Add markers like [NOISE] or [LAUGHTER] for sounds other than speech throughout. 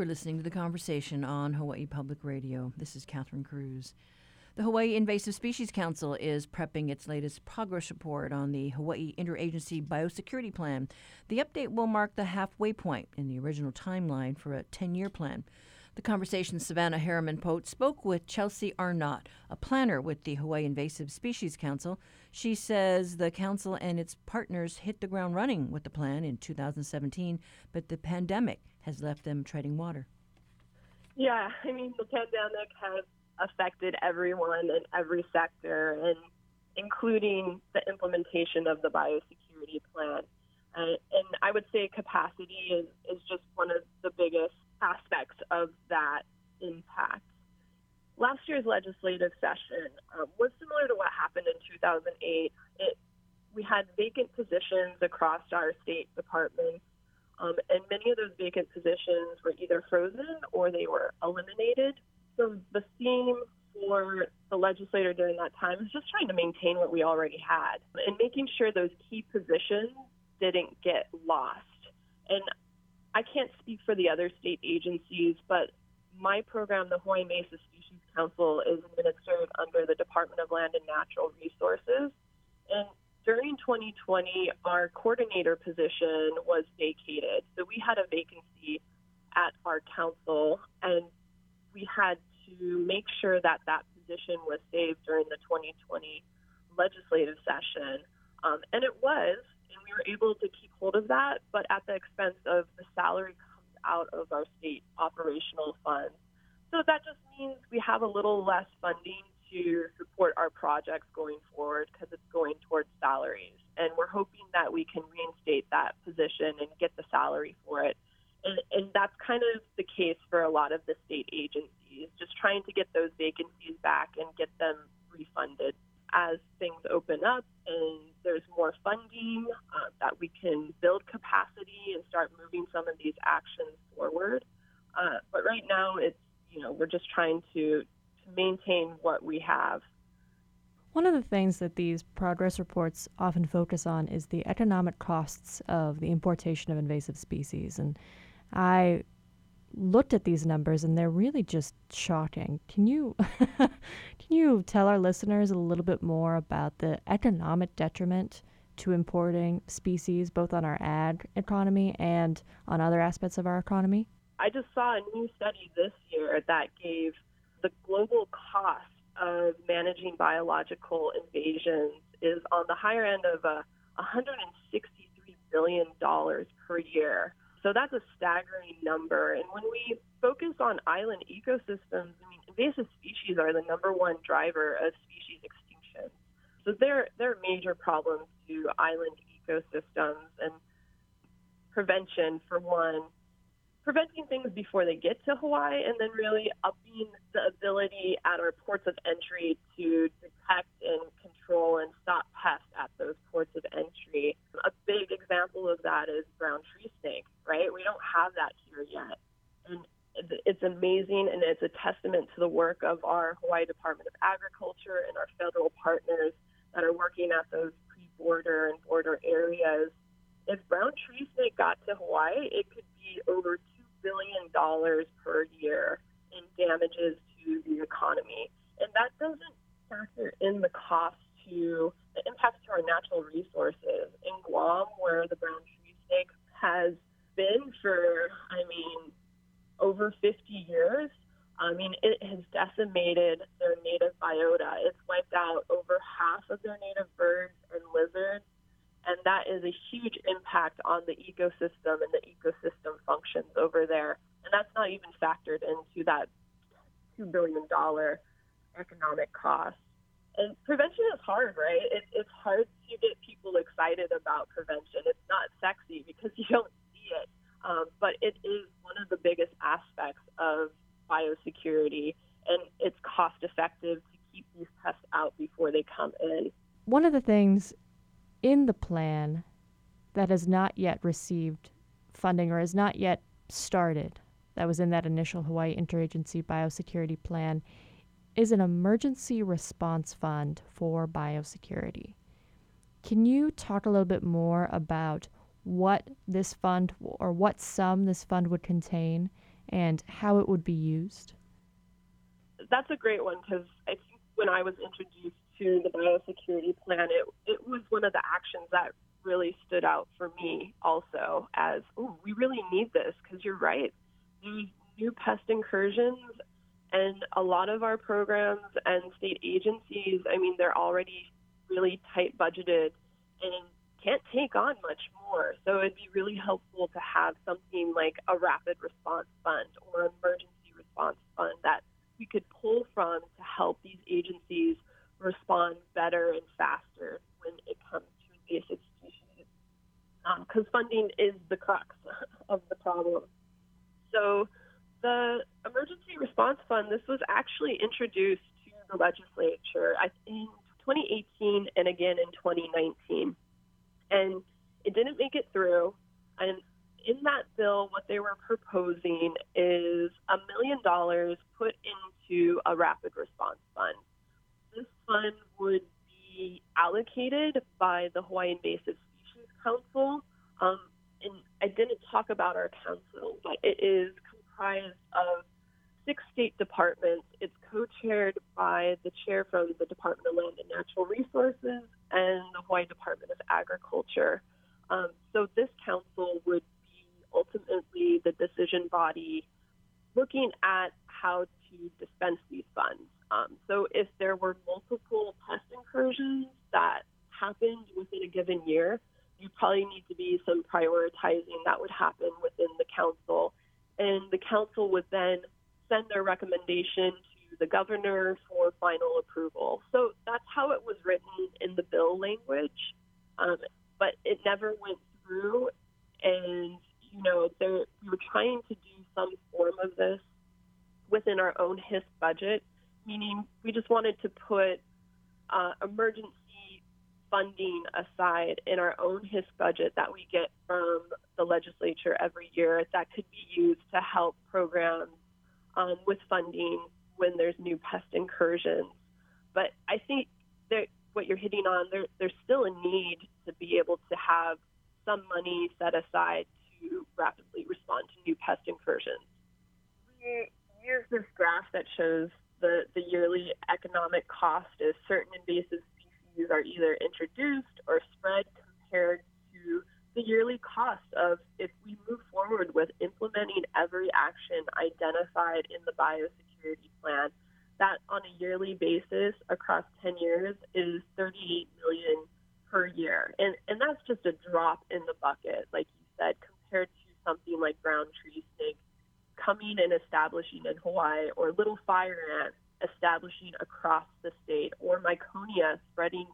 You're listening to the conversation on Hawaii Public Radio. This is Catherine Cruz. The Hawaii Invasive Species Council is prepping its latest progress report on the Hawaii Interagency Biosecurity Plan. The update will mark the halfway point in the original timeline for a 10 year plan. The conversation Savannah Harriman Pote spoke with Chelsea Arnott, a planner with the Hawaii Invasive Species Council. She says the council and its partners hit the ground running with the plan in 2017, but the pandemic has left them treading water. Yeah, [LAUGHS] I mean, the pandemic has affected everyone in every sector, and including the implementation of the biosecurity plan. Uh, and I would say capacity is, is just one of the biggest aspects of that impact. Last year's legislative session um, was similar to what happened in 2008. It, we had vacant positions across our state departments, um, and many of those vacant positions were either frozen or they were eliminated. So the theme for the legislator during that time was just trying to maintain what we already had and making sure those key positions didn't get lost. And I can't speak for the other state agencies, but my program, the Hawaii Invasive Species Council, is administered under the Department of Land and Natural Resources. And during 2020, our coordinator position was vacated. So we had a vacancy at our council, and we had to make sure that that position was saved during the 2020 legislative session. Um, and it was, and we were able to keep hold of that, but at the expense of the salary comes out of our state operational funds. So that just means we have a little less funding to support our projects going forward because it's going towards salaries. And we're hoping that we can reinstate that position and get the salary for it. And, and that's kind of the case for a lot of the state agencies, just trying to get those vacancies back and get them refunded as things open up and there's more funding, uh, that we can build capacity and start moving some of these actions forward. Uh, but right now, it's you know we're just trying to to maintain what we have. One of the things that these progress reports often focus on is the economic costs of the importation of invasive species, and I looked at these numbers and they're really just shocking. Can you [LAUGHS] can you tell our listeners a little bit more about the economic detriment to importing species both on our ag economy and on other aspects of our economy? I just saw a new study this year that gave the global cost of managing biological invasions is on the higher end of uh, 163 billion dollars per year. So that's a staggering number. And when we focus on island ecosystems, I mean, invasive species are the number one driver of species extinction. So they're, they're major problems to island ecosystems and prevention, for one, preventing things before they get to Hawaii, and then really upping the ability at our ports of entry to detect and control and stop pests at those ports of entry. A big example of that is brown tree snake, right? We don't have that here yet. And it's amazing and it's a testament to the work of our Hawaii Department of Agriculture and our federal partners that are working at those pre-border and border areas. If brown tree snake got to Hawaii, it could be over $2 billion per year in damages to the economy. And that doesn't factor in the cost to the impact to our natural resources. In Guam, where the brown tree snake has been for, I mean, over 50 years, I mean, it has decimated their native biota. It's wiped out over half of their native birds and lizards, and that is a huge impact on the ecosystem and the ecosystem functions over there. And that's not even factored into that $2 billion economic cost. And prevention is hard, right? It, it's hard to get people excited about prevention. It's not sexy because [LAUGHS] you don't see it, um, but it is one of the biggest aspects of biosecurity, and it's cost effective to keep these pests out before they come in. One of the things in the plan that has not yet received funding or has not yet started, that was in that initial Hawaii Interagency Biosecurity Plan, is an emergency response fund for biosecurity. Can you talk a little bit more about what this fund or what sum this fund would contain and how it would be used? That's a great one because I think when I was introduced to the biosecurity plan, it, it was one of the actions that really stood out for me also as, oh, we really need this because you're right. There's new pest incursions and a lot of our programs and state agencies, I mean, they're already really tight budgeted and can't take on much more. So it'd be really helpful to have something like a rapid response fund or emergency response fund that we could pull from to help these agencies respond better and faster when it comes to these species. Because um, funding is the crux [LAUGHS] of the problem. So the emergency response fund, this was actually introduced to the legislature in 2018 and again in 2019. And it didn't make it through. And in that bill, what they were proposing is a million dollars put into a rapid response fund. Fund would be allocated by the Hawaii Invasive Species Council. Um, and I didn't talk about our council, but it is comprised of six state departments. It's co chaired by the chair from the Department of Land and Natural Resources and the Hawaii Department of Agriculture. Um, so this council would be ultimately the decision body looking at how to dispense these funds. Um, so if there were multiple pest incursions that happened within a given year, you probably need to be some prioritizing that would happen within the council and the council would then send their recommendation to the governor for final approval. So that's how it was written in the bill language, um, but it never went through. And you know, we were trying to do some form of this within our own HISC budget, meaning we just wanted to put uh, emergency funding aside in our own HISC budget that we get from the legislature every year that could be used to help programs um, with funding when there's new pest incursions. But I think that what you're hitting on, there, there's still a need to be able to have some money set aside to rapidly respond to new pest incursions. Here's this graph that shows the, the yearly economic cost of certain invasive species are either introduced or spread compared to the yearly cost of if we move forward with implementing every action identified in the biosecurity plan that on a yearly basis across 10 years is 38 million per year. And and that's just a drop in the bucket like you said compared to something like brown tree snake coming and establishing in Hawaii or little fire ant establishing across the state, or miconia spreading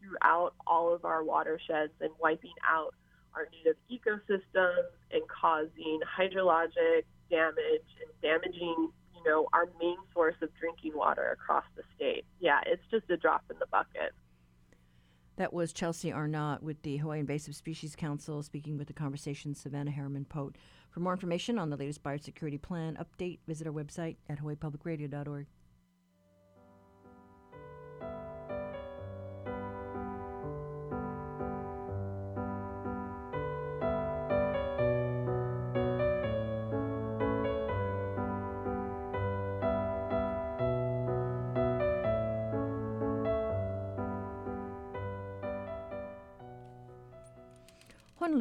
throughout all of our watersheds and wiping out our native ecosystems and causing hydrologic damage and damaging, you know, our main source of drinking water across the state. Yeah, it's just a drop in the bucket. That was Chelsea Arnott with the Hawaii Invasive Species Council speaking with the conversation Savannah Harriman Pote. For more information on the latest biosecurity plan update, visit our website at hawaiipublicradio.org.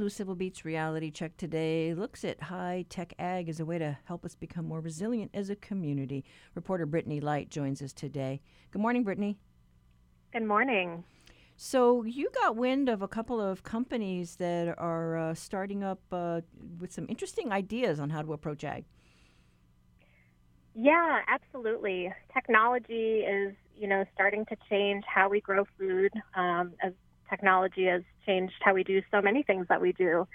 Civil Beat's reality check today looks at high tech ag as a way to help us become more resilient as a community. Reporter Brittany Light joins us today. Good morning, Brittany. Good morning. So, you got wind of a couple of companies that are uh, starting up uh, with some interesting ideas on how to approach ag. Yeah, absolutely. Technology is, you know, starting to change how we grow food. Um, as technology has changed how we do so many things that we do.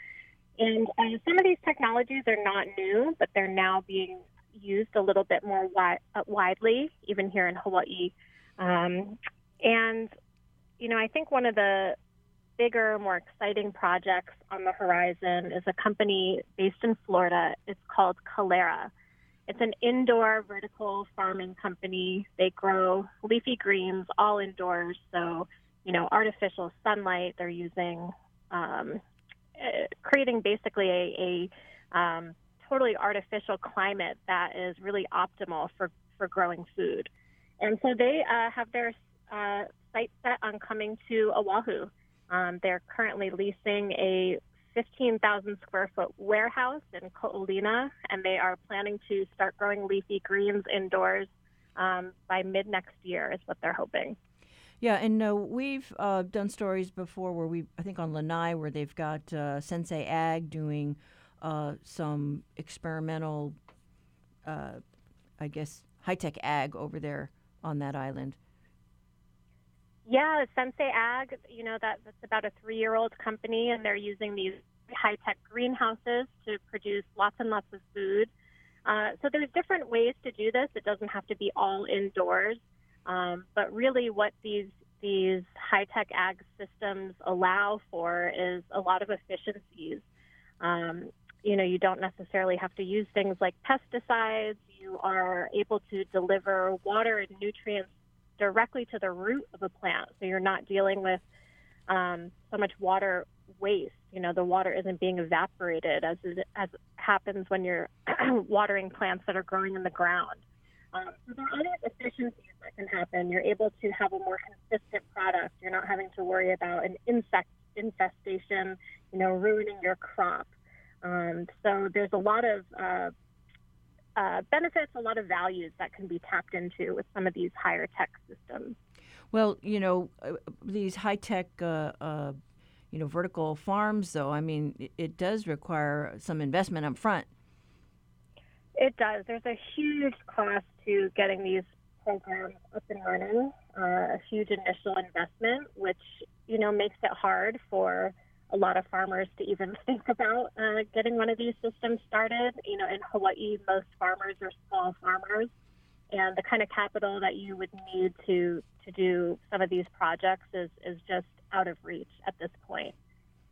And uh, some of these technologies are not new, but they're now being used a little bit more wi- uh, widely, even here in Hawaii. Um, and, you know, I think one of the bigger, more exciting projects on the horizon is a company based in Florida. It's called Kalera. It's an indoor vertical farming company. They grow leafy greens all indoors, so you know, artificial sunlight. They're using um, uh, creating basically a, a um, totally artificial climate that is really optimal for, for growing food. And so they uh, have their uh, sight set on coming to Oahu. Um, they're currently leasing a 15,000 square foot warehouse in Ko'olina, and they are planning to start growing leafy greens indoors um, by mid next year, is what they're hoping. Yeah, and uh, we've uh, done stories before where we, I think on Lanai, where they've got uh, Sensei Ag doing uh, some experimental, uh, I guess, high tech ag over there on that island. Yeah, Sensei Ag, you know, that, that's about a three year old company, and they're using these high tech greenhouses to produce lots and lots of food. Uh, so there's different ways to do this. It doesn't have to be all indoors. Um, but really, what these these high tech ag systems allow for is a lot of efficiencies. Um, you know, you don't necessarily have to use things like pesticides. You are able to deliver water and nutrients directly to the root of a plant, so you're not dealing with um, so much water waste. You know, the water isn't being evaporated as it, as happens when you're [CLEARS THROAT] watering plants that are growing in the ground. Um, so there are other efficiencies that can happen. You're able to have a more consistent product. You're not having to worry about an insect infestation, you know, ruining your crop. Um, so there's a lot of uh, uh, benefits, a lot of values that can be tapped into with some of these higher tech systems. Well, you know, uh, these high tech, uh, uh, you know, vertical farms, though, I mean, it, it does require some investment up front. It does. There's a huge cost to getting these programs up and running, uh, a huge initial investment, which you know makes it hard for a lot of farmers to even [LAUGHS] think about uh, getting one of these systems started. You know, in Hawaii, most farmers are small farmers, and the kind of capital that you would need to to do some of these projects is is just out of reach at this point.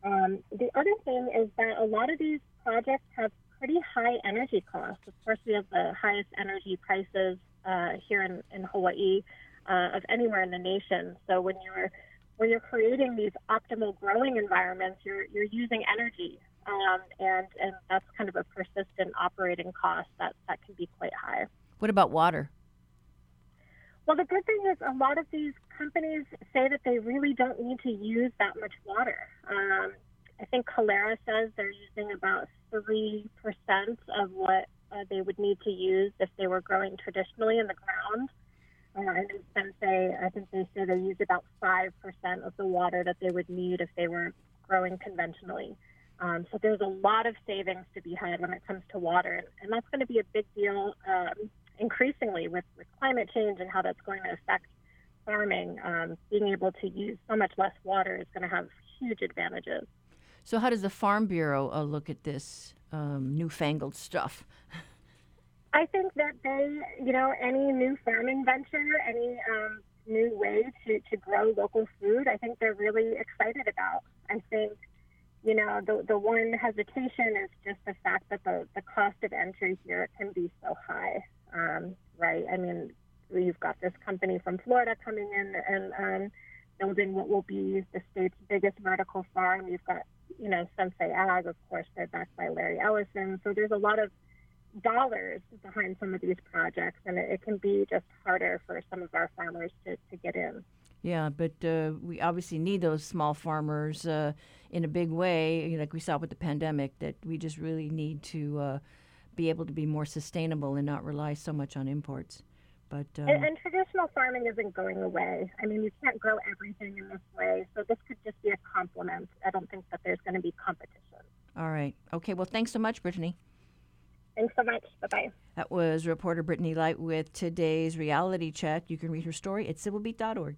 Um, the other thing is that a lot of these projects have pretty high energy costs. Of course, we have the highest energy prices uh, here in, in Hawaii uh, of anywhere in the nation. So when you're when you're creating these optimal growing environments, you're you're using energy, um, and and that's kind of a persistent operating cost that that can be quite high. What about water? Well, the good thing is a lot of these companies say that they really don't need to use that much water. Um, I think Kalera says they're using about 3% of what uh, they would need to use if they were growing traditionally in the ground. Uh, and Sensei, I think they say they use about 5% of the water that they would need if they were growing conventionally. Um, so there's a lot of savings to be had when it comes to water, and, and that's going to be a big deal um, increasingly with, with climate change and how that's going to affect farming. Um, being able to use so much less water is going to have huge advantages. So, how does the Farm Bureau uh, look at this um, newfangled stuff? I think that they, you know, any new farming venture, any um, new way to, to grow local food, I think they're really excited about. I think, you know, the, the one hesitation is just the fact that the, the cost of entry here can be so high, um, right? I mean, we've got this company from Florida coming in and um, building what will be the state's biggest vertical farm. You've got you know, Sensei Ag, of course, they're backed by Larry Ellison. So there's a lot of dollars behind some of these projects, and it, it can be just harder for some of our farmers to, to get in. Yeah, but uh, we obviously need those small farmers uh, in a big way, like we saw with the pandemic, that we just really need to uh, be able to be more sustainable and not rely so much on imports. But um, and, and, traditional farming isn't going away. I mean, you can't grow everything in this way, so this could just be a complement. I don't think that there's going to be competition. All right. Okay. Well, thanks so much, Brittany. Thanks so much. Bye bye. That was reporter Brittany Light with today's reality check. You can read her story at civilbeat.org.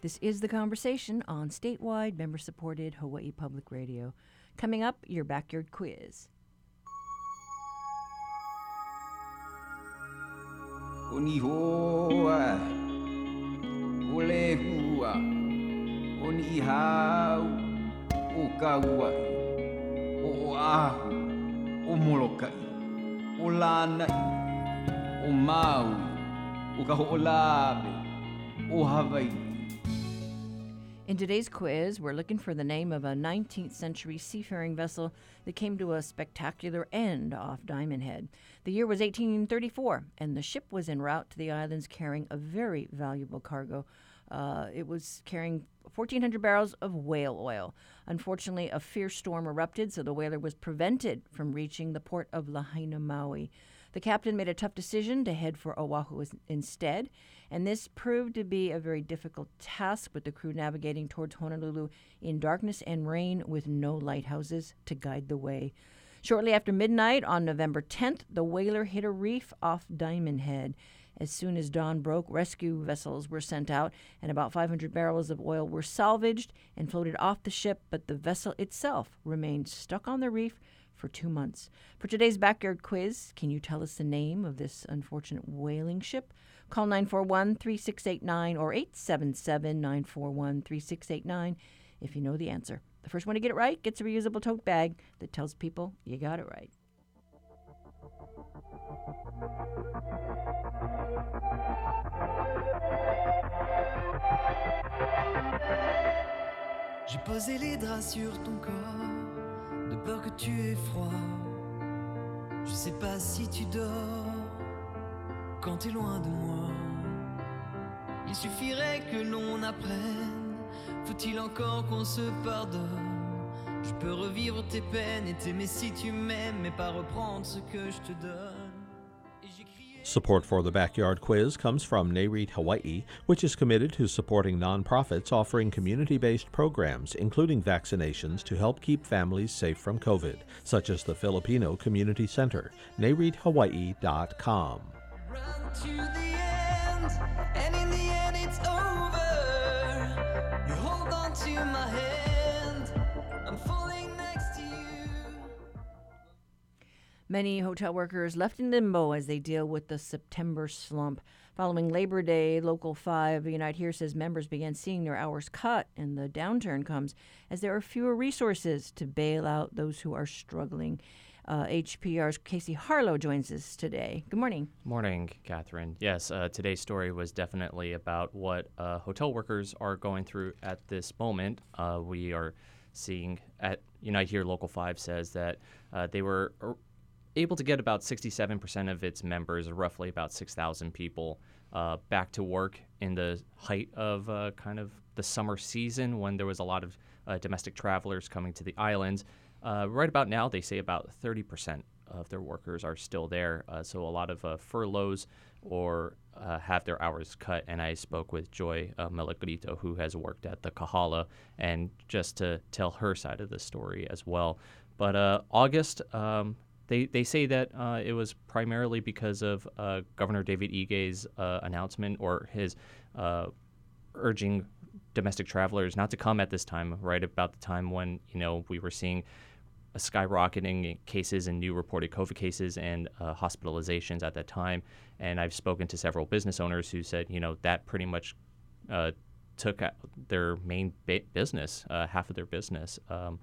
This is The Conversation on statewide, member supported Hawaii Public Radio. Coming up, your backyard quiz. o le hua o ni hau o kaua o o In today's quiz, we're looking for the name of a 19th century seafaring vessel that came to a spectacular end off Diamond Head. The year was 1834, and the ship was en route to the islands carrying a very valuable cargo. Uh, it was carrying 1,400 barrels of whale oil. Unfortunately, a fierce storm erupted, so the whaler was prevented from reaching the port of Lahaina, Maui. The captain made a tough decision to head for Oahu instead, and this proved to be a very difficult task with the crew navigating towards Honolulu in darkness and rain with no lighthouses to guide the way. Shortly after midnight on November 10th, the whaler hit a reef off Diamond Head. As soon as dawn broke, rescue vessels were sent out, and about 500 barrels of oil were salvaged and floated off the ship, but the vessel itself remained stuck on the reef for two months. For today's backyard quiz, can you tell us the name of this unfortunate whaling ship? Call 941 3689 or 877 941 3689 if you know the answer. The first one to get it right gets a reusable tote bag that tells people you got it right. J'ai posé les draps sur ton corps peur que tu aies froid. Je sais pas si tu dors quand tu es loin de moi. Il suffirait que l'on apprenne, faut-il encore qu'on se pardonne? Je peux revivre tes peines et t'aimer si tu m'aimes, mais pas reprendre ce que je te donne. Support for the Backyard Quiz comes from NAREIT Hawaii, which is committed to supporting nonprofits offering community based programs, including vaccinations, to help keep families safe from COVID, such as the Filipino Community Center. NAREITHawaii.com. End, and in the end it's over. You hold on to my hand, Many hotel workers left in limbo as they deal with the September slump. Following Labor Day, Local 5 Unite Here says members began seeing their hours cut, and the downturn comes as there are fewer resources to bail out those who are struggling. Uh, HPR's Casey Harlow joins us today. Good morning. Morning, Catherine. Yes, uh, today's story was definitely about what uh, hotel workers are going through at this moment. Uh, we are seeing at Unite Here, Local 5 says that uh, they were able to get about 67% of its members, roughly about 6,000 people, uh, back to work in the height of uh, kind of the summer season when there was a lot of uh, domestic travelers coming to the islands. Uh, right about now, they say about 30% of their workers are still there. Uh, so a lot of uh, furloughs or have their hours cut. And I spoke with Joy uh, who has worked at the Kahala, and just to tell her side of the story as well. But August, um, they, they say that uh, it was primarily because of uh, Governor David Ige's uh, announcement or his uh, urging domestic travelers not to come at this time, right about the time when you know we were seeing skyrocketing cases and new reported COVID cases and uh, hospitalizations at that time. And I've spoken to several business owners who said, you know, that pretty much uh, took their main ba- business, half of their business. Um,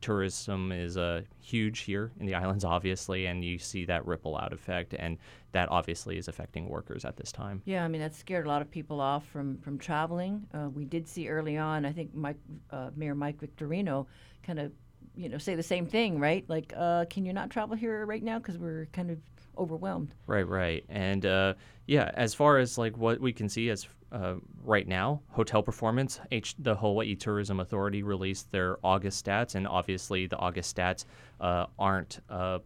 tourism is uh, huge here in the islands, obviously, and you see that ripple out effect, and that obviously is affecting workers at this time. Yeah, I mean that scared a lot of people off from from traveling. Uh, we did see early on, I think Mike, uh, Mayor Mike Victorino, kind of, you know, say the same thing, right? Like, uh, can you not travel here right now because we're kind of overwhelmed. Right, right, and uh, yeah, as far as like what we can see as uh, right now, hotel performance. H- the Hawaii Tourism Authority released their August stats, and obviously the August stats uh, aren't uh,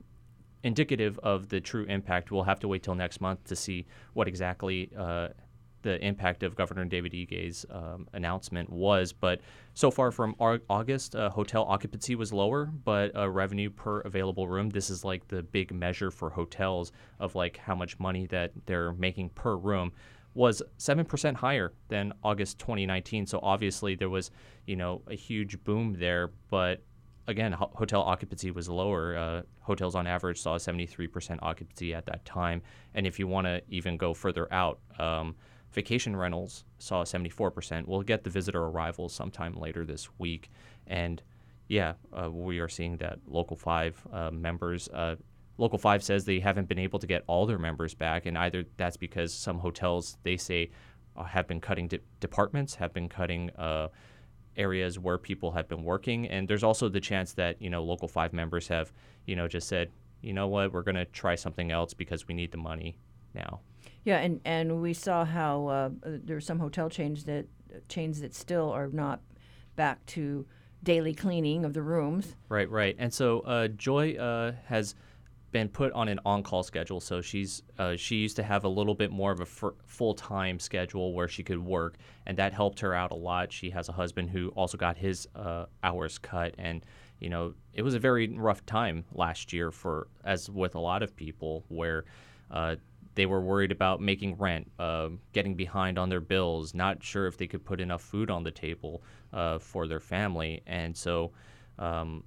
indicative of the true impact. We'll have to wait till next month to see what exactly uh, the impact of Governor David Ige's um, announcement was. But so far from August, uh, hotel occupancy was lower, but uh, revenue per available room. This is like the big measure for hotels of like how much money that they're making per room was 7% higher than August 2019. So obviously there was, you know, a huge boom there, but again, ho- hotel occupancy was lower. Uh, hotels on average saw 73% occupancy at that time. And if you want to even go further out, um, vacation rentals saw 74%. We'll get the visitor arrivals sometime later this week. And yeah, uh, we are seeing that Local 5 uh, members, uh, Local 5 says they haven't been able to get all their members back. And either that's because some hotels, they say, uh, have been cutting de- departments, have been cutting uh, areas where people have been working. And there's also the chance that, you know, Local 5 members have, you know, just said, you know what, we're going to try something else because we need the money now. Yeah, and, and we saw how uh, there are some hotel chains that chains that still are not back to daily cleaning of the rooms. Right, right. And so uh, Joy uh, has been put on an on-call schedule. So she's uh, she used to have a little bit more of a f- full-time schedule where she could work, and that helped her out a lot. She has a husband who also got his uh, hours cut, and you know it was a very rough time last year for as with a lot of people where. Uh, they were worried about making rent, uh, getting behind on their bills, not sure if they could put enough food on the table uh, for their family. And so, um,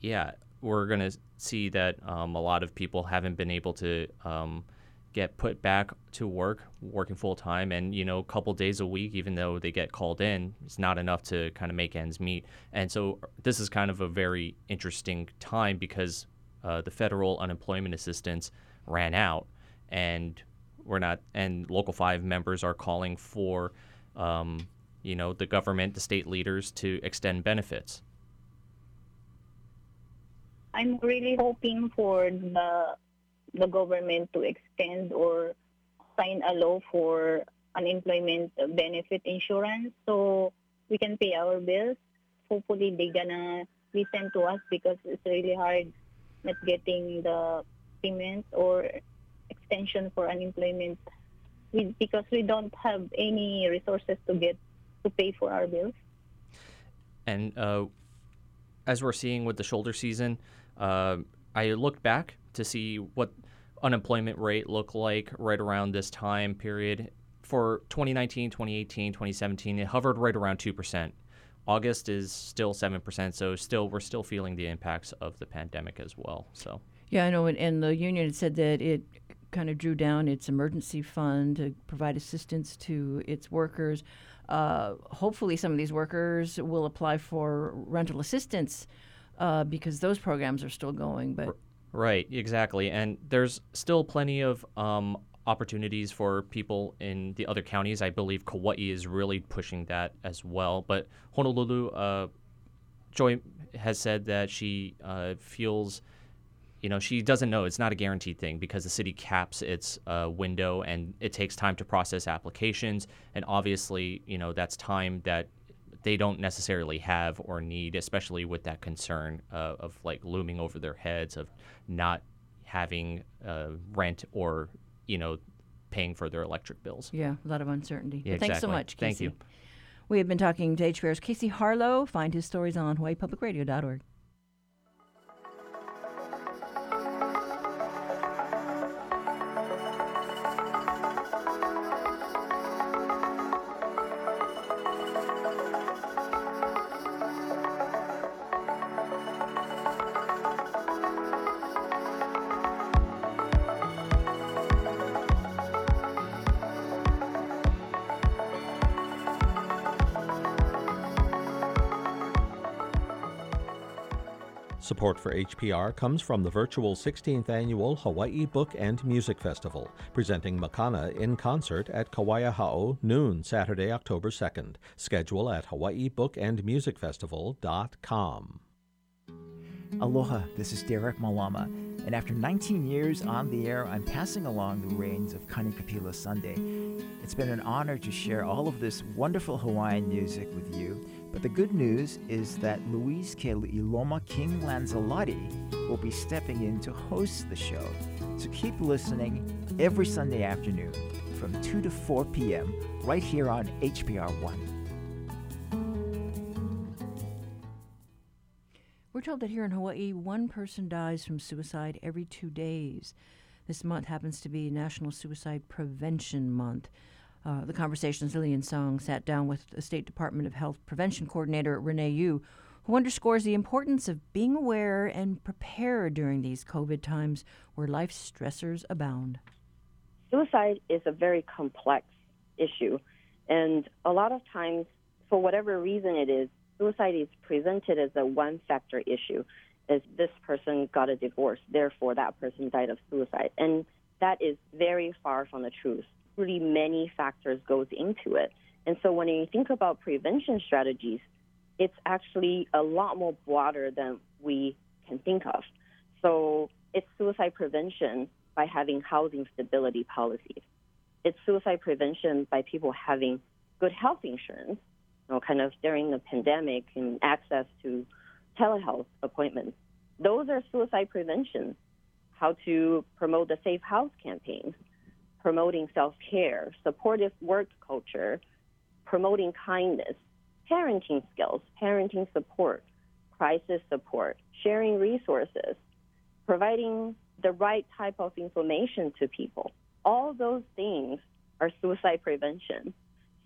yeah, we're going to see that um, a lot of people haven't been able to um, get put back to work, working full time, and you know, a couple days a week, even though they get called in, it's not enough to kind of make ends meet. And so, this is kind of a very interesting time because uh, the federal unemployment assistance ran out. And we're not and local five members are calling for um, you know the government the state leaders to extend benefits i'm really hoping for the the government to extend or sign a law for unemployment benefit insurance. So we can pay our bills. Hopefully they're gonna listen to us because it's really hard not getting the payments or extension for unemployment. We, because we don't have any resources to get to pay for our bills. And uh, as we're seeing with the shoulder season, uh, I looked back to see what unemployment rate looked like right around this time period. For 2019, 2018, 2017, it hovered right around 2%. August is still 7%, so still we're still feeling the impacts of the pandemic as well. So Yeah, I know and, and the union had said that it kind of drew down its emergency fund to provide assistance to its workers. Uh, hopefully, some of these workers will apply for rental assistance uh, because those programs are still going. But right, exactly, and there's still plenty of um, opportunities for people in the other counties. I believe Kauai is really pushing that as well. But Honolulu, uh, Joy has said that she uh, feels you know, she doesn't know. It's not a guaranteed thing because the city caps its uh, window and it takes time to process applications. And obviously, you know, that's time that they don't necessarily have or need, especially with that concern uh, of like looming over their heads of not having uh, rent or, you know, paying for their electric bills. Yeah, a lot of uncertainty. Yeah, Thanks exactly. so much, Casey. Thank you. We have been talking to HPR's Casey Harlow. Find his stories on HawaiiPublicRadio.org. Support for HPR comes from the virtual 16th annual Hawaii Book and Music Festival, presenting Makana in concert at Kawaiahao noon Saturday, October 2nd. Schedule at hawaiibookandmusicfestival.com. Aloha, this is Derek Malama, and after 19 years on the air, I'm passing along the reins of Kanikapila Sunday. It's been an honor to share all of this wonderful Hawaiian music with you, but the good news is that Louise Ke'li'iloma King Lanzalotti will be stepping in to host the show. So keep listening every Sunday afternoon from 2 to 4 p.m. right here on HPR 1. Told that here in Hawaii, one person dies from suicide every two days. This month happens to be National Suicide Prevention Month. Uh, the conversations Lillian Song sat down with the State Department of Health Prevention Coordinator Renee Yu, who underscores the importance of being aware and prepared during these COVID times where life stressors abound. Suicide is a very complex issue. And a lot of times, for whatever reason it is, suicide is presented as a one factor issue, as this person got a divorce, therefore that person died of suicide. And that is very far from the truth. Really many factors goes into it. And so when you think about prevention strategies, it's actually a lot more broader than we can think of. So it's suicide prevention by having housing stability policies. It's suicide prevention by people having good health insurance, know, kind of during the pandemic and access to telehealth appointments. Those are suicide prevention. How to promote the safe house campaign, promoting self care, supportive work culture, promoting kindness, parenting skills, parenting support, crisis support, sharing resources, providing the right type of information to people. All those things are suicide prevention.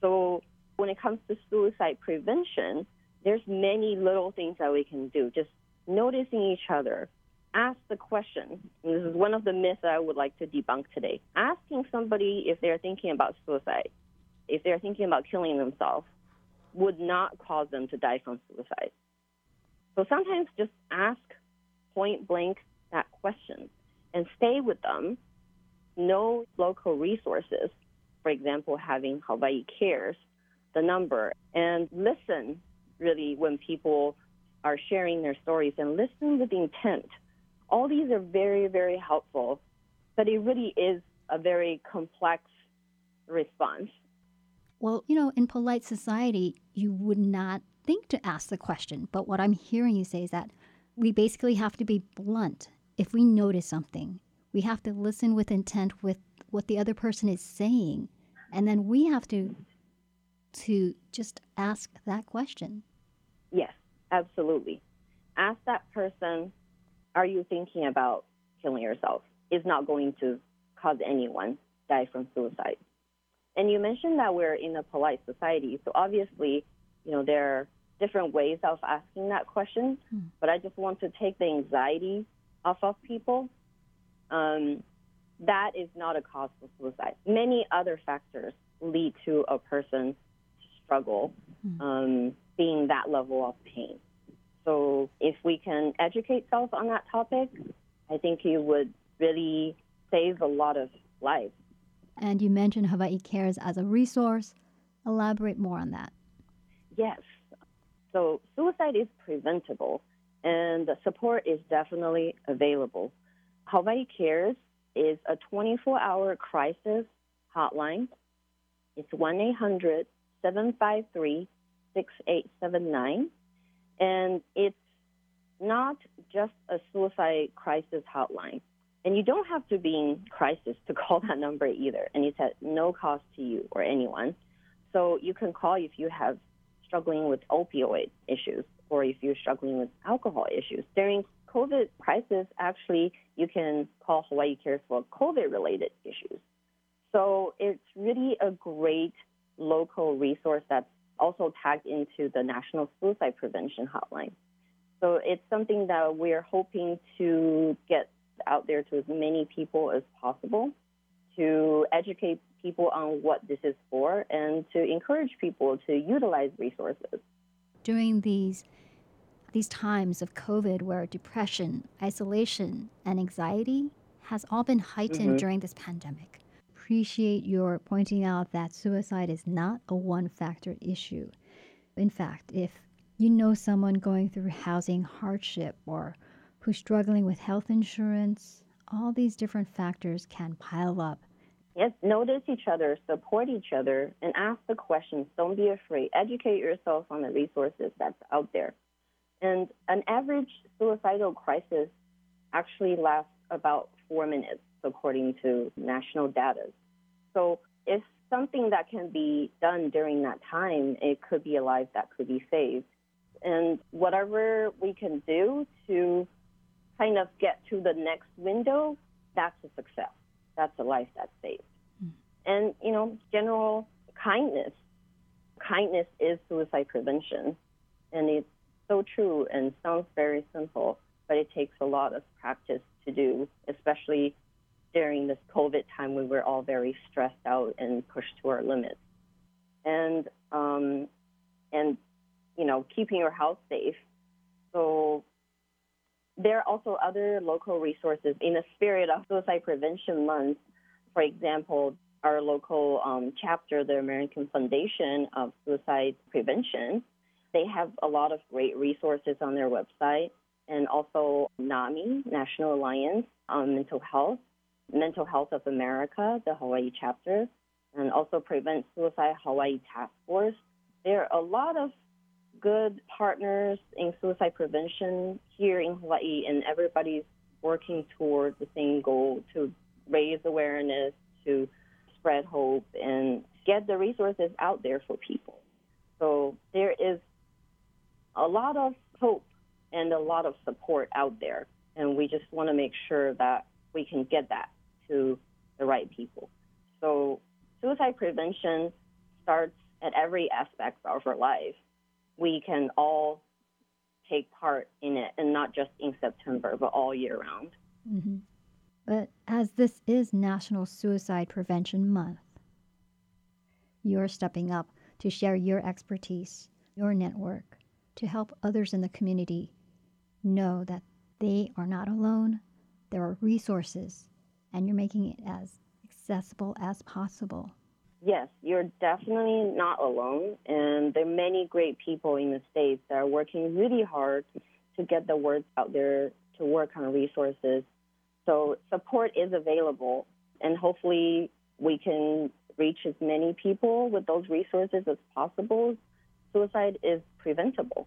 So when it comes to suicide prevention, there's many little things that we can do. Just noticing each other, ask the question. And this is one of the myths that I would like to debunk today. Asking somebody if they're thinking about suicide, if they're thinking about killing themselves, would not cause them to die from suicide. So sometimes just ask point blank that question and stay with them. Know local resources, for example, having Hawaii Cares, the number, and listen really when people are sharing their stories and listen with intent. All these are very, very helpful, but it really is a very complex response. Well, you know, in polite society, you would not think to ask the question. But what I'm hearing you say is that we basically have to be blunt if we notice something. We have to listen with intent with what the other person is saying. And then we have to to just ask that question. Yes, absolutely. Ask that person, are you thinking about killing yourself? Is not going to cause anyone die from suicide. And you mentioned that we're in a polite society, so obviously, you know, there are different ways of asking that question, hmm. but I just want to take the anxiety off of people. Um, that is not a cause for suicide. Many other factors lead to a person struggle hmm. um, being that level of pain. So if we can educate self on that topic, I think it would really save a lot of lives. And you mentioned Hawaii Cares as a resource. Elaborate more on that. Yes. So suicide is preventable and the support is definitely available. Hawaii Cares is a 24 hour crisis hotline. It's 1 800 753 6879. And it's not just a suicide crisis hotline. And you don't have to be in crisis to [LAUGHS] call that number either. And it's at no cost to you or anyone. So you can call if you have struggling with opioid issues or if you're struggling with alcohol issues. During COVID crisis, actually, you can call Hawaii Cares for COVID related issues. So it's really a great local resource that's also tagged into the National Suicide Prevention Hotline. So it's something that we're hoping to get out there to as many people as possible to educate people on what this is for and to encourage people to utilize resources. During these these times of COVID where depression, isolation, and anxiety has all been heightened mm-hmm. during this pandemic. Appreciate your pointing out that suicide is not a one factor issue. In fact, if you know someone going through housing hardship or who's struggling with health insurance. All these different factors can pile up. Yes, notice each other, support each other, and ask the questions. Don't be afraid. Educate yourself on the resources that's out there. And an average suicidal crisis actually lasts about four minutes, according to national data. So if something that can be done during that time, it could be a life that could be saved. And whatever we can do to kind of get to the next window, that's a success. That's a life that's saved. Mm. And, you know, general kindness. Kindness is suicide prevention. And it's so true and sounds very simple, but it takes a lot of practice to do, especially during this COVID time we were all very stressed out and pushed to our limits. and um, and you know keeping your house safe. So there are also other local resources in the spirit of Suicide Prevention Month. For example, our local um, chapter, the American Foundation of Suicide Prevention, they have a lot of great resources on their website, and also NAMI, National Alliance on Mental Health, Mental Health of America, the Hawaii chapter, and also Prevent Suicide Hawaii Task Force. There are a lot of good partners in suicide prevention here in Hawaii, and everybody's working toward the same goal to raise awareness, to spread hope, and get the resources out there for people. So there is a lot of hope and a lot of support out there, and we just want to make sure that we can get that to the right people. So suicide prevention starts at every aspect of our life we can all take part in it, and not just in September, but all year round. Mm-hmm. But as this is National Suicide Prevention Month, you're stepping up to share your expertise, your network, to help others in the community know that they are not alone. There are resources, and you're making it as accessible as possible yes, you're definitely not alone. And there are many great people in the States that are working really hard to get the word out there to work on resources. So support is available, and hopefully we can reach as many people with those resources as possible. Suicide is preventable.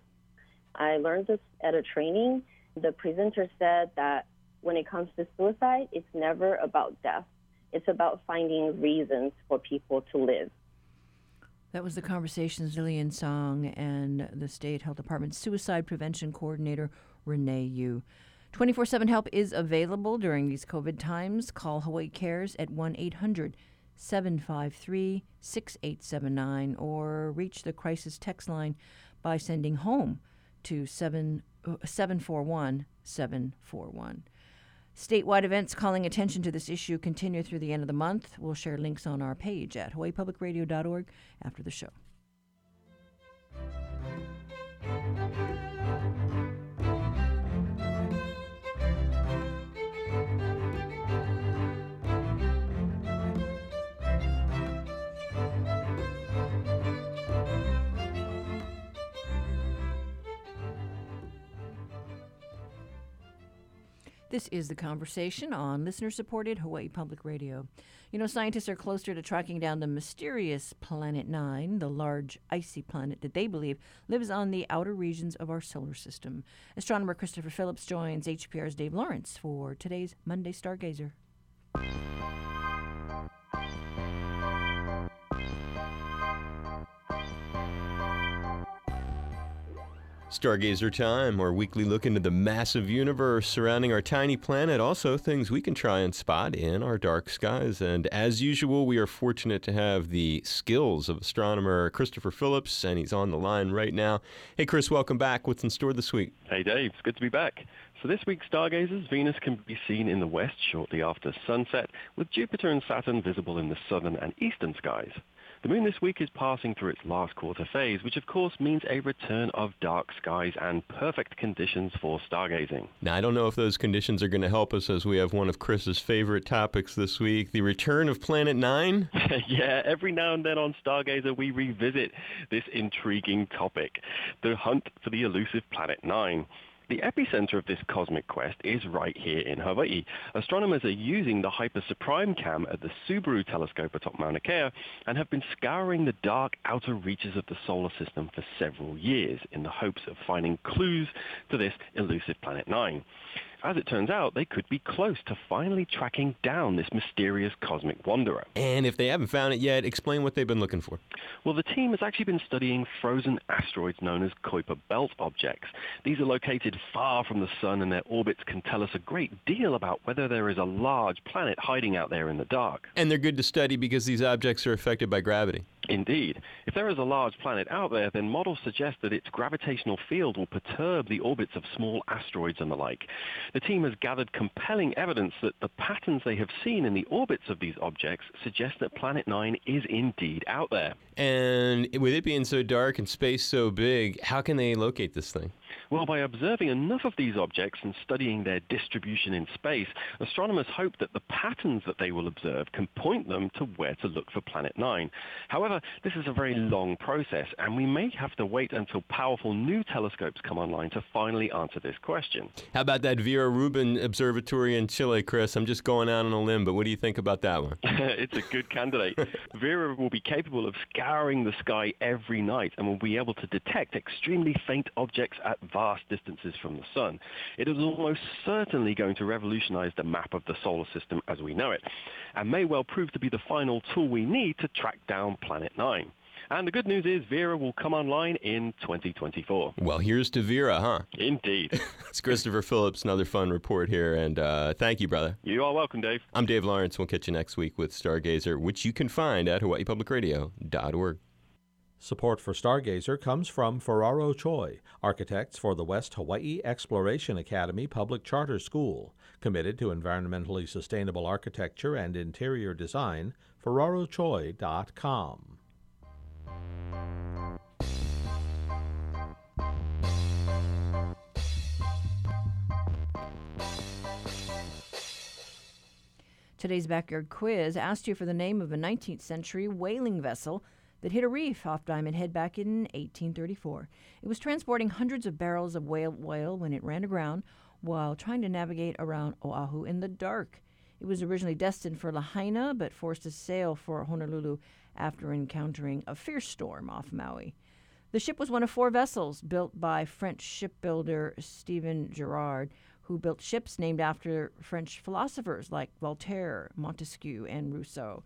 I learned this at a training. The presenter said that when it comes to suicide, it's never about death. It's about finding reasons for people to live. That was the conversation Zillian Song and the State Health Department Suicide Prevention Coordinator Renee Yu. 24 7 help is available during these COVID times. Call Hawaii Cares at 1 800 753 6879 or reach the crisis text line by sending home to 7, uh, 741 741. Statewide events calling attention to this issue continue through the end of the month. We'll share links on our page at hawaiipublicradio.org after the show. This is the conversation on listener supported Hawaii Public Radio. You know, scientists are closer to tracking down the mysterious Planet Nine, the large icy planet that they believe lives on the outer regions of our solar system. Astronomer Christopher Phillips joins HPR's Dave Lawrence for today's Monday Stargazer. Stargazer Time, our weekly look into the massive universe surrounding our tiny planet, also things we can try and spot in our dark skies. And as usual, we are fortunate to have the skills of astronomer Christopher Phillips, and he's on the line right now. Hey, Chris, welcome back. What's in store this week? Hey, Dave. It's good to be back. So this week, stargazers, Venus can be seen in the west shortly after sunset, with Jupiter and Saturn visible in the southern and eastern skies. The moon this week is passing through its last quarter phase, which of course means a return of dark skies and perfect conditions for stargazing. Now, I don't know if those conditions are going to help us as we have one of Chris's favorite topics this week the return of Planet Nine. [LAUGHS] yeah, every now and then on Stargazer, we revisit this intriguing topic the hunt for the elusive Planet Nine. The epicenter of this cosmic quest is right here in Hawaii. Astronomers are using the Hyper Suprime Cam at the Subaru telescope atop Mauna Kea and have been scouring the dark outer reaches of the solar system for several years in the hopes of finding clues to this elusive Planet 9. As it turns out, they could be close to finally tracking down this mysterious cosmic wanderer. And if they haven't found it yet, explain what they've been looking for. Well, the team has actually been studying frozen asteroids known as Kuiper Belt objects. These are located far from the sun, and their orbits can tell us a great deal about whether there is a large planet hiding out there in the dark. And they're good to study because these objects are affected by gravity. Indeed. If there is a large planet out there, then models suggest that its gravitational field will perturb the orbits of small asteroids and the like. The team has gathered compelling evidence that the patterns they have seen in the orbits of these objects suggest that Planet 9 is indeed out there. And with it being so dark and space so big, how can they locate this thing? Well, by observing enough of these objects and studying their distribution in space, astronomers hope that the patterns that they will observe can point them to where to look for Planet 9. However, this is a very long process, and we may have to wait until powerful new telescopes come online to finally answer this question. How about that Vera Rubin Observatory in Chile, Chris? I'm just going out on a limb, but what do you think about that one? [LAUGHS] it's a good candidate. [LAUGHS] Vera will be capable of scouring the sky every night and will be able to detect extremely faint objects at vast distances from the sun. It is almost certainly going to revolutionize the map of the solar system as we know it, and may well prove to be the final tool we need to track down Planet 9. And the good news is Vera will come online in 2024. Well, here's to Vera, huh? Indeed. [LAUGHS] it's Christopher Phillips, another fun report here, and uh, thank you, brother. You are welcome, Dave. I'm Dave Lawrence. We'll catch you next week with Stargazer, which you can find at hawaiipublicradio.org. Support for Stargazer comes from Ferraro Choi, architects for the West Hawaii Exploration Academy Public Charter School. Committed to environmentally sustainable architecture and interior design, ferrarochoi.com. Today's backyard quiz asked you for the name of a 19th century whaling vessel that hit a reef off Diamond Head back in 1834. It was transporting hundreds of barrels of whale oil when it ran aground while trying to navigate around Oahu in the dark. It was originally destined for Lahaina, but forced to sail for Honolulu after encountering a fierce storm off Maui. The ship was one of four vessels built by French shipbuilder Stephen Girard, who built ships named after French philosophers like Voltaire, Montesquieu, and Rousseau.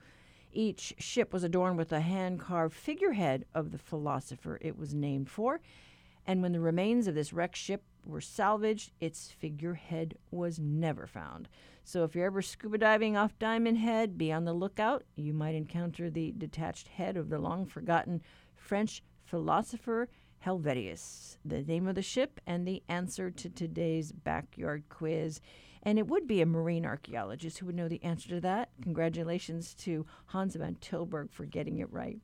Each ship was adorned with a hand carved figurehead of the philosopher it was named for, and when the remains of this wrecked ship were salvaged, its figurehead was never found. So if you're ever scuba diving off Diamond Head, be on the lookout. You might encounter the detached head of the long forgotten French philosopher Helvetius, the name of the ship, and the answer to today's backyard quiz. And it would be a marine archaeologist who would know the answer to that. Congratulations to Hans van Tilburg for getting it right.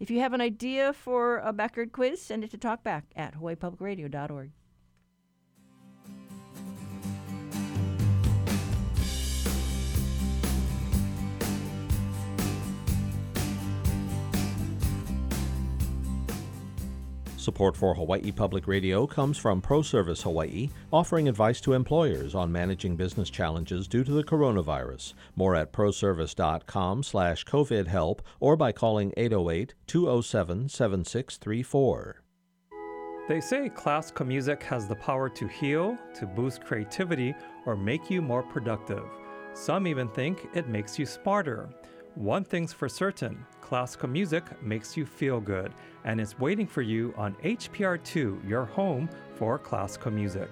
If you have an idea for a backyard quiz, send it to talkback at hawaiipublicradio.org. Support for Hawaii Public Radio comes from ProService Hawaii, offering advice to employers on managing business challenges due to the coronavirus. More at proservice.com slash COVID help or by calling 808-207-7634. They say classical music has the power to heal, to boost creativity, or make you more productive. Some even think it makes you smarter. One thing's for certain classical music makes you feel good, and it's waiting for you on HPR2, your home for classical music.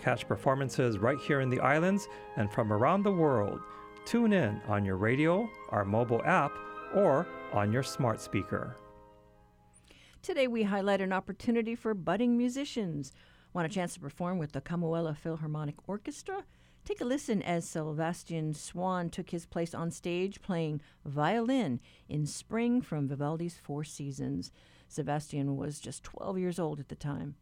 Catch performances right here in the islands and from around the world. Tune in on your radio, our mobile app, or on your smart speaker. Today we highlight an opportunity for budding musicians. Want a chance to perform with the Kamuela Philharmonic Orchestra? Take a listen as Sebastian Swan took his place on stage playing violin in Spring from Vivaldi's Four Seasons. Sebastian was just 12 years old at the time.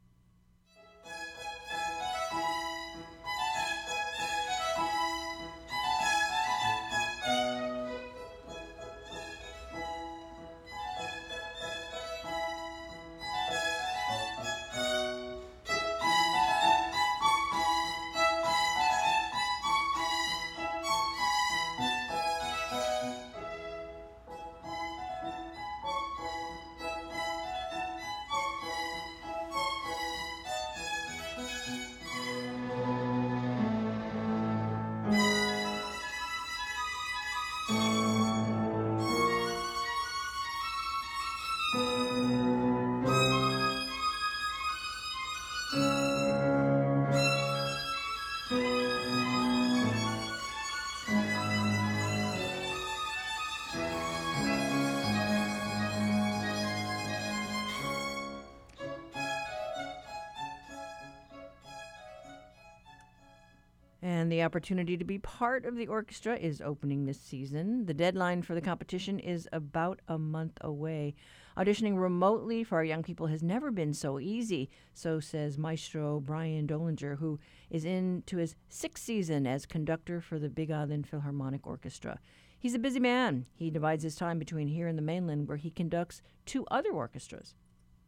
And the opportunity to be part of the orchestra is opening this season. The deadline for the competition is about a month away. Auditioning remotely for our young people has never been so easy, so says Maestro Brian Dollinger, who is into his sixth season as conductor for the Big Island Philharmonic Orchestra. He's a busy man. He divides his time between here and the mainland, where he conducts two other orchestras.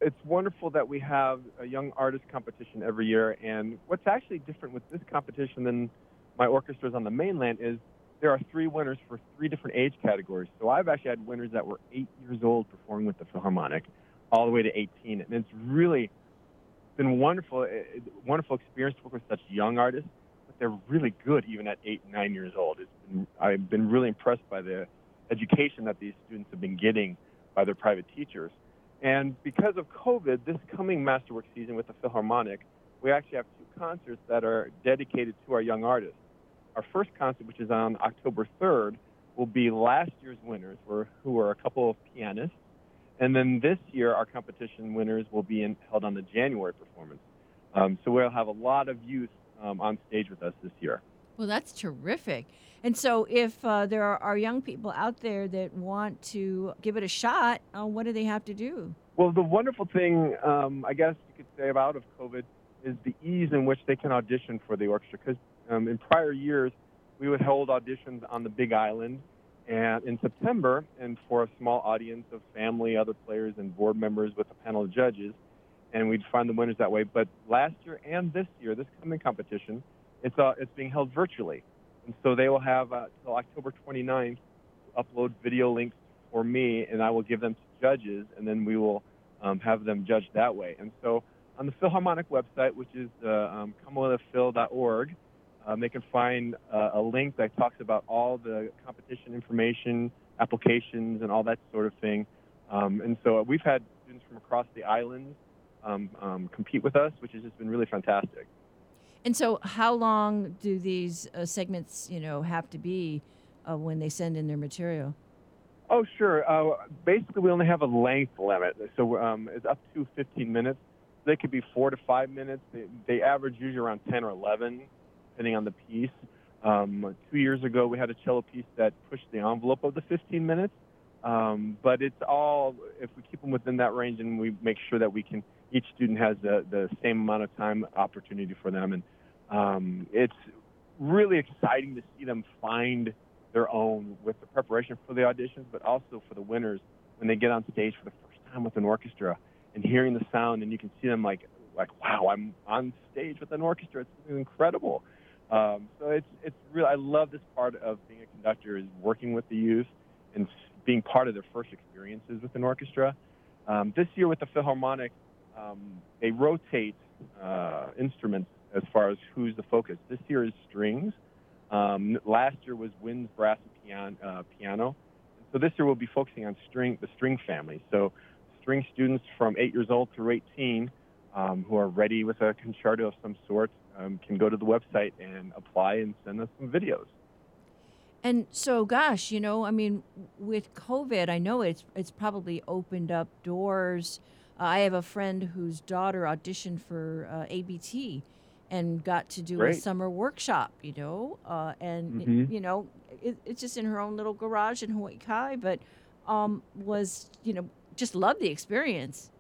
It's wonderful that we have a young artist competition every year. And what's actually different with this competition than my orchestras on the mainland is there are three winners for three different age categories. So I've actually had winners that were eight years old performing with the Philharmonic, all the way to 18, and it's really been wonderful, eh, eh, wonderful experience to work with such young artists. But they're really good even at eight, nine years old. It's been, I've been really impressed by the education that these students have been getting by their private teachers. And because of COVID, this coming Masterwork season with the Philharmonic, we actually have two concerts that are dedicated to our young artists our first concert, which is on October 3rd, will be last year's winners, who are a couple of pianists. And then this year, our competition winners will be in, held on the January performance. Um, so we'll have a lot of youth um, on stage with us this year. Well, that's terrific. And so, if uh, there are, are, young people out there that want to give it a shot, uh, what do they have to do? Well, the wonderful thing, um, I guess you could say, about of COVID is the ease in which they can audition for the orchestra. Because um, in prior years, we would hold auditions on the Big Island and in September, and for a small audience of family, other players, and board members with a panel of judges, and we'd find the winners that way. But last year and this year, this coming competition, it's uh, it's being held virtually, and so they will have uh, October 29th to upload video links for me, and I will give them to judges, and then we will um, have them judged that way. And so on the Philharmonic website, which is uh, um, um, they can find uh, a link that talks about all the competition information, applications, and all that sort of thing. Um, and so we've had students from across the island um, um compete with us, which has just been really fantastic. And so, how long do these uh, segments, you know, have to be uh, when they send in their material? Oh, sure. Uh, basically, we only have a length limit, so um, it's up to 15 minutes. They could be four to five minutes. They, they average usually around 10 or 11 depending on the piece. Um, two years ago, we had a cello piece that pushed the envelope of the 15 minutes. Um, but it's all if we keep them within that range and we make sure that we can each student has the, the same amount of time opportunity for them and um, it's really exciting to see them find their own with the preparation for the auditions but also for the winners when they get on stage for the first time with an orchestra and hearing the sound and you can see them like like wow i'm on stage with an orchestra it's incredible um, so it's it's really I love this part of being a conductor is working with the youth and being part of their first experiences with an orchestra. Um, this year with the Philharmonic, um, they rotate uh, instruments as far as who's the focus. This year is strings. Um, last year was winds, brass, and piano. Uh, piano. So this year we'll be focusing on string, the string family. So string students from eight years old through 18 um, who are ready with a concerto of some sort um, can go to the website and apply and send us some videos. And so, gosh, you know, I mean, with COVID, I know it's it's probably opened up doors. Uh, I have a friend whose daughter auditioned for uh, ABT and got to do Great. a summer workshop, you know, uh, and Mhm. you know, it, it's just in her own little garage in Hawaii Kai, but um, was you know just loved the experience.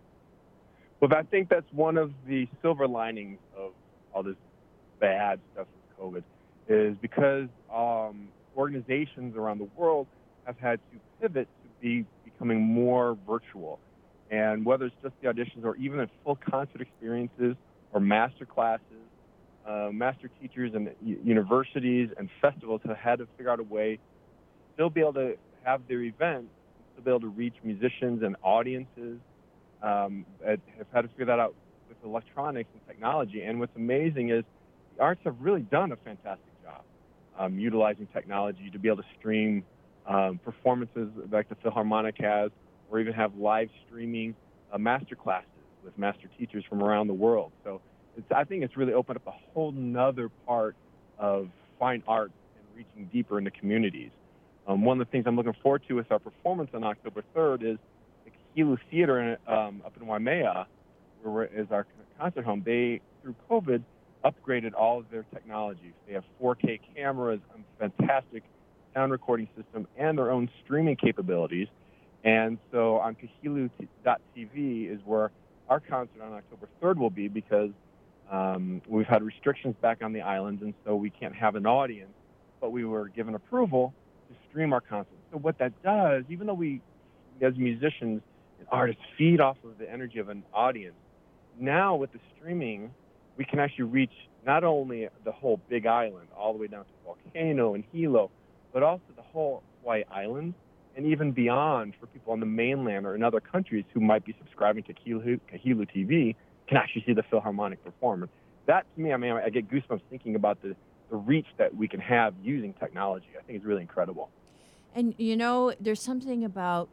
Well, I think that's one of the silver linings of all this bad stuff with COVID is because um, organizations around the world have had to pivot to be becoming more virtual. And whether it's just the auditions or even the full concert experiences or master classes, uh, master teachers and universities and festivals have had to figure out a way to still be able to have their events, to be able to reach musicians and audiences. Um, have had to figure that out with electronics and technology. And what's amazing is the arts have really done a fantastic job um, utilizing technology to be able to stream um, performances like the Philharmonic has, or even have live streaming uh, master classes with master teachers from around the world. So I think it's really opened up a whole nother part of fine art and reaching deeper into communities. Um, one of the things I'm looking forward to with our performance on October 3rd is the Kahilu Theater in, um, up in Waimea, where is our concert home. They, through COVID, upgraded all of their technology. They have 4K cameras, a fantastic sound recording system, and their own streaming capabilities. And so on Kahilu.tv is where our concert on October 3rd will be because um, we've had restrictions back on the islands, and so we can't have an audience. But we were given approval to stream our concert. So what that does, even though we, as musicians and artists, feed off of the energy of an audience, now with the streaming, we can actually reach not only the whole Big Island, all the way down to Volcano and Hilo, but also the whole Hawaii Island and even beyond for people on the mainland or in other countries who might be subscribing to Kahilu, Kahilu TV can actually see the Philharmonic perform. That to me, I mean, I get goosebumps thinking about the, the reach that we can have using technology. I think it's really incredible. And you know, there's something about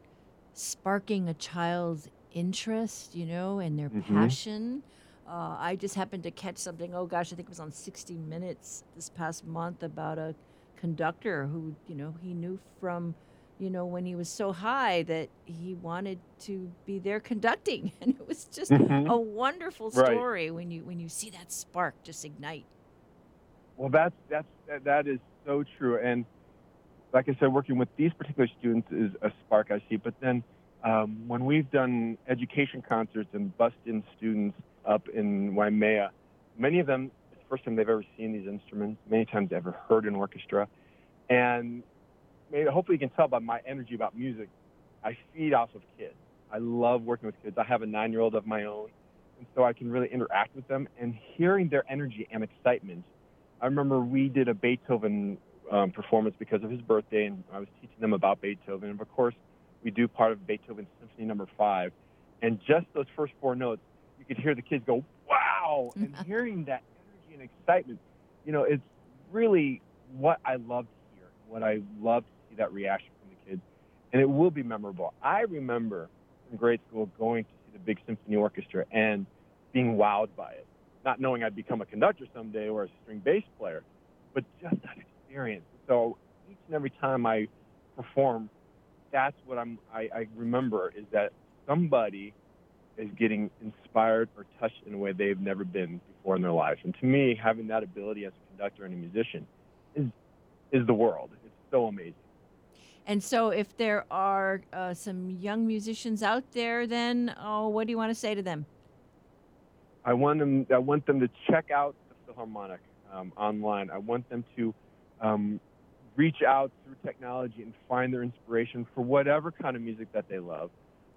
sparking a child's interest, you know, and their Mhm. passion. Uh, I just happened to catch something. Oh gosh, I think it was on 60 Minutes this past month about a conductor who, you know, he knew from, you know, when he was so high that he wanted to be there conducting, [LAUGHS] and it was just Mhm. a wonderful Right. story when you when you see that spark just ignite. Well, that's that's that, that is so true. And like I said, working with these particular students is a spark I see. But then um, when we've done education concerts and bussed in students up in Waimea, many of them it's the first time they've ever seen these instruments. Many times they've ever heard an orchestra, and maybe hopefully you can tell by my energy about music. I feed off of kids. I love working with kids. I have a nine-year-old of my own, and so I can really interact with them. And hearing their energy and excitement I remember we did a Beethoven um, performance because of his birthday, and I was teaching them about Beethoven. And of course, we do part of Beethoven's Symphony Number Five, and just those first four notes, could hear the kids go, "Wow!" and [LAUGHS] hearing that energy and excitement, you know, it's really what I love to hear, what I love to see that reaction from the kids, and it will be memorable. I remember in grade school going to see the big symphony orchestra and being wowed by it not knowing I'd become a conductor someday or a string bass player, but just that experience. So each and every time I perform, that's what I'm. I, I remember is that somebody is getting inspired or touched in a way they've never been before in their lives. And to me, having that ability as a conductor and a musician is is the world. It's so amazing. And so, if there are uh, some young musicians out there, then oh, what do you want to say to them? I want them. I want them to check out the Philharmonic um, online. I want them to um, reach out through technology and find their inspiration for whatever kind of music that they love.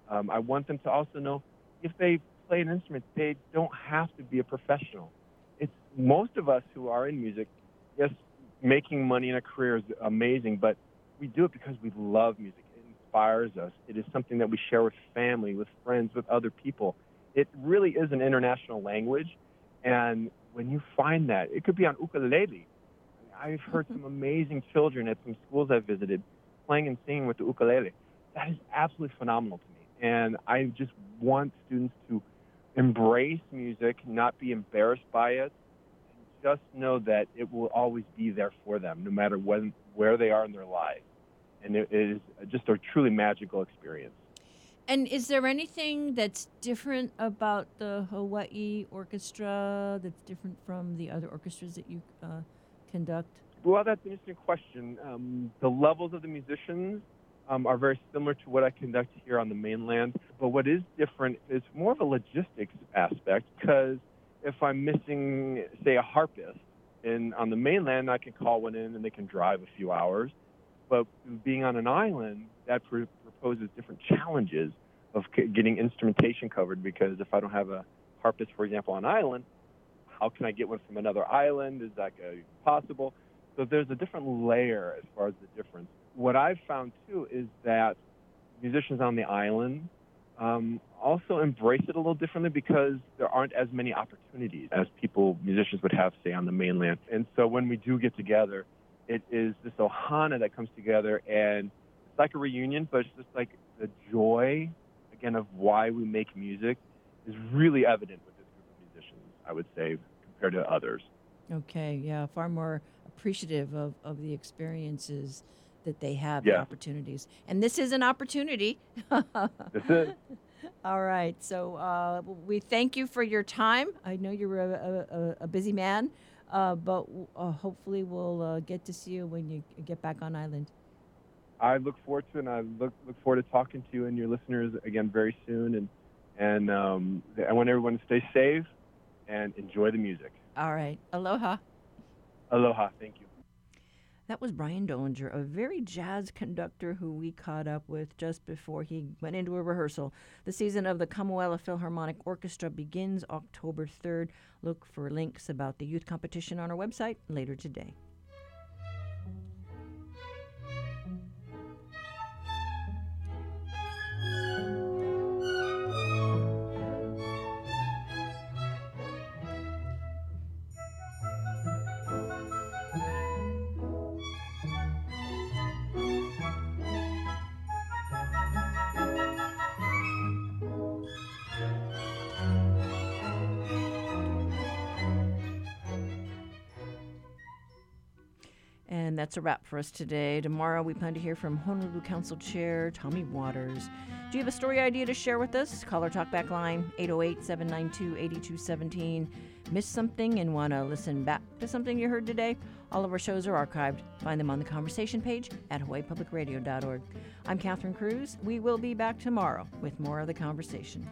Um, I want them to also know if they play an instrument, they don't have to be a professional. It's most of us who are in music. Yes, making money in a career is amazing, but we do it because we love music. It inspires us. It is something that we share with family, with friends, with other people it really is an international language. And when you find that, it could be on ukulele. I've heard some mm-hmm. amazing children at some schools I've visited playing and singing with the ukulele. That is absolutely phenomenal to me. And I just want students to embrace music, not be embarrassed by it, and just know that it will always be there for them, no matter when, where they are in their lives. And it is just a truly magical experience. And is there anything that's different about the Hawaii Orchestra that's different from the other orchestras that you uh, conduct? Well, that's an interesting question. Um, the levels of the musicians um, are very similar to what I conduct here on the mainland, but what is different is more of a logistics aspect because if I'm missing, say, a harpist, and on the mainland, I can call one in and they can drive a few hours. But being on an island, that pr- proposes different challenges of c- getting instrumentation covered because if I don't have a harpist, for example, on island, how can I get one from another island? Is that possible? So there's a different layer as far as the difference. What I've found too is that musicians on the island um, also embrace it a little differently because there aren't as many opportunities as people, musicians would have, say, on the mainland. And so when we do get together, it is this ohana that comes together and it's like a reunion, but it's just like the joy, again, of why we make music is really evident with this group of musicians, I would say, compared to others. Okay, yeah, far more appreciative of, of the experiences that they have, the Yeah. opportunities. And this is an opportunity. [LAUGHS] This is. All right. So uh, we thank you for your time. I know you're a, a, a busy man, uh, but uh, hopefully we'll uh, get to see you when you get back on island. I look forward to it, and I look look forward to talking to you and your listeners again very soon. And and um, I want everyone to stay safe and enjoy the music. All right. Aloha. Aloha. Thank you. That was Brian Dollinger, a very jazz conductor who we caught up with just before he went into a rehearsal. The season of the Kamuela Philharmonic Orchestra begins October 3rd. Look for links about the youth competition on our website later today. That's a wrap for us today. Tomorrow, we plan to hear from Honolulu Council Chair Tommy Waters. Do you have a story idea to share with us? Call our talkback line 808 792 8217. Missed something and want to listen back to something you heard today? All of our shows are archived. Find them on the conversation page at hawaiipublicradio.org. I'm Catherine Cruz. We will be back tomorrow with more of the conversation.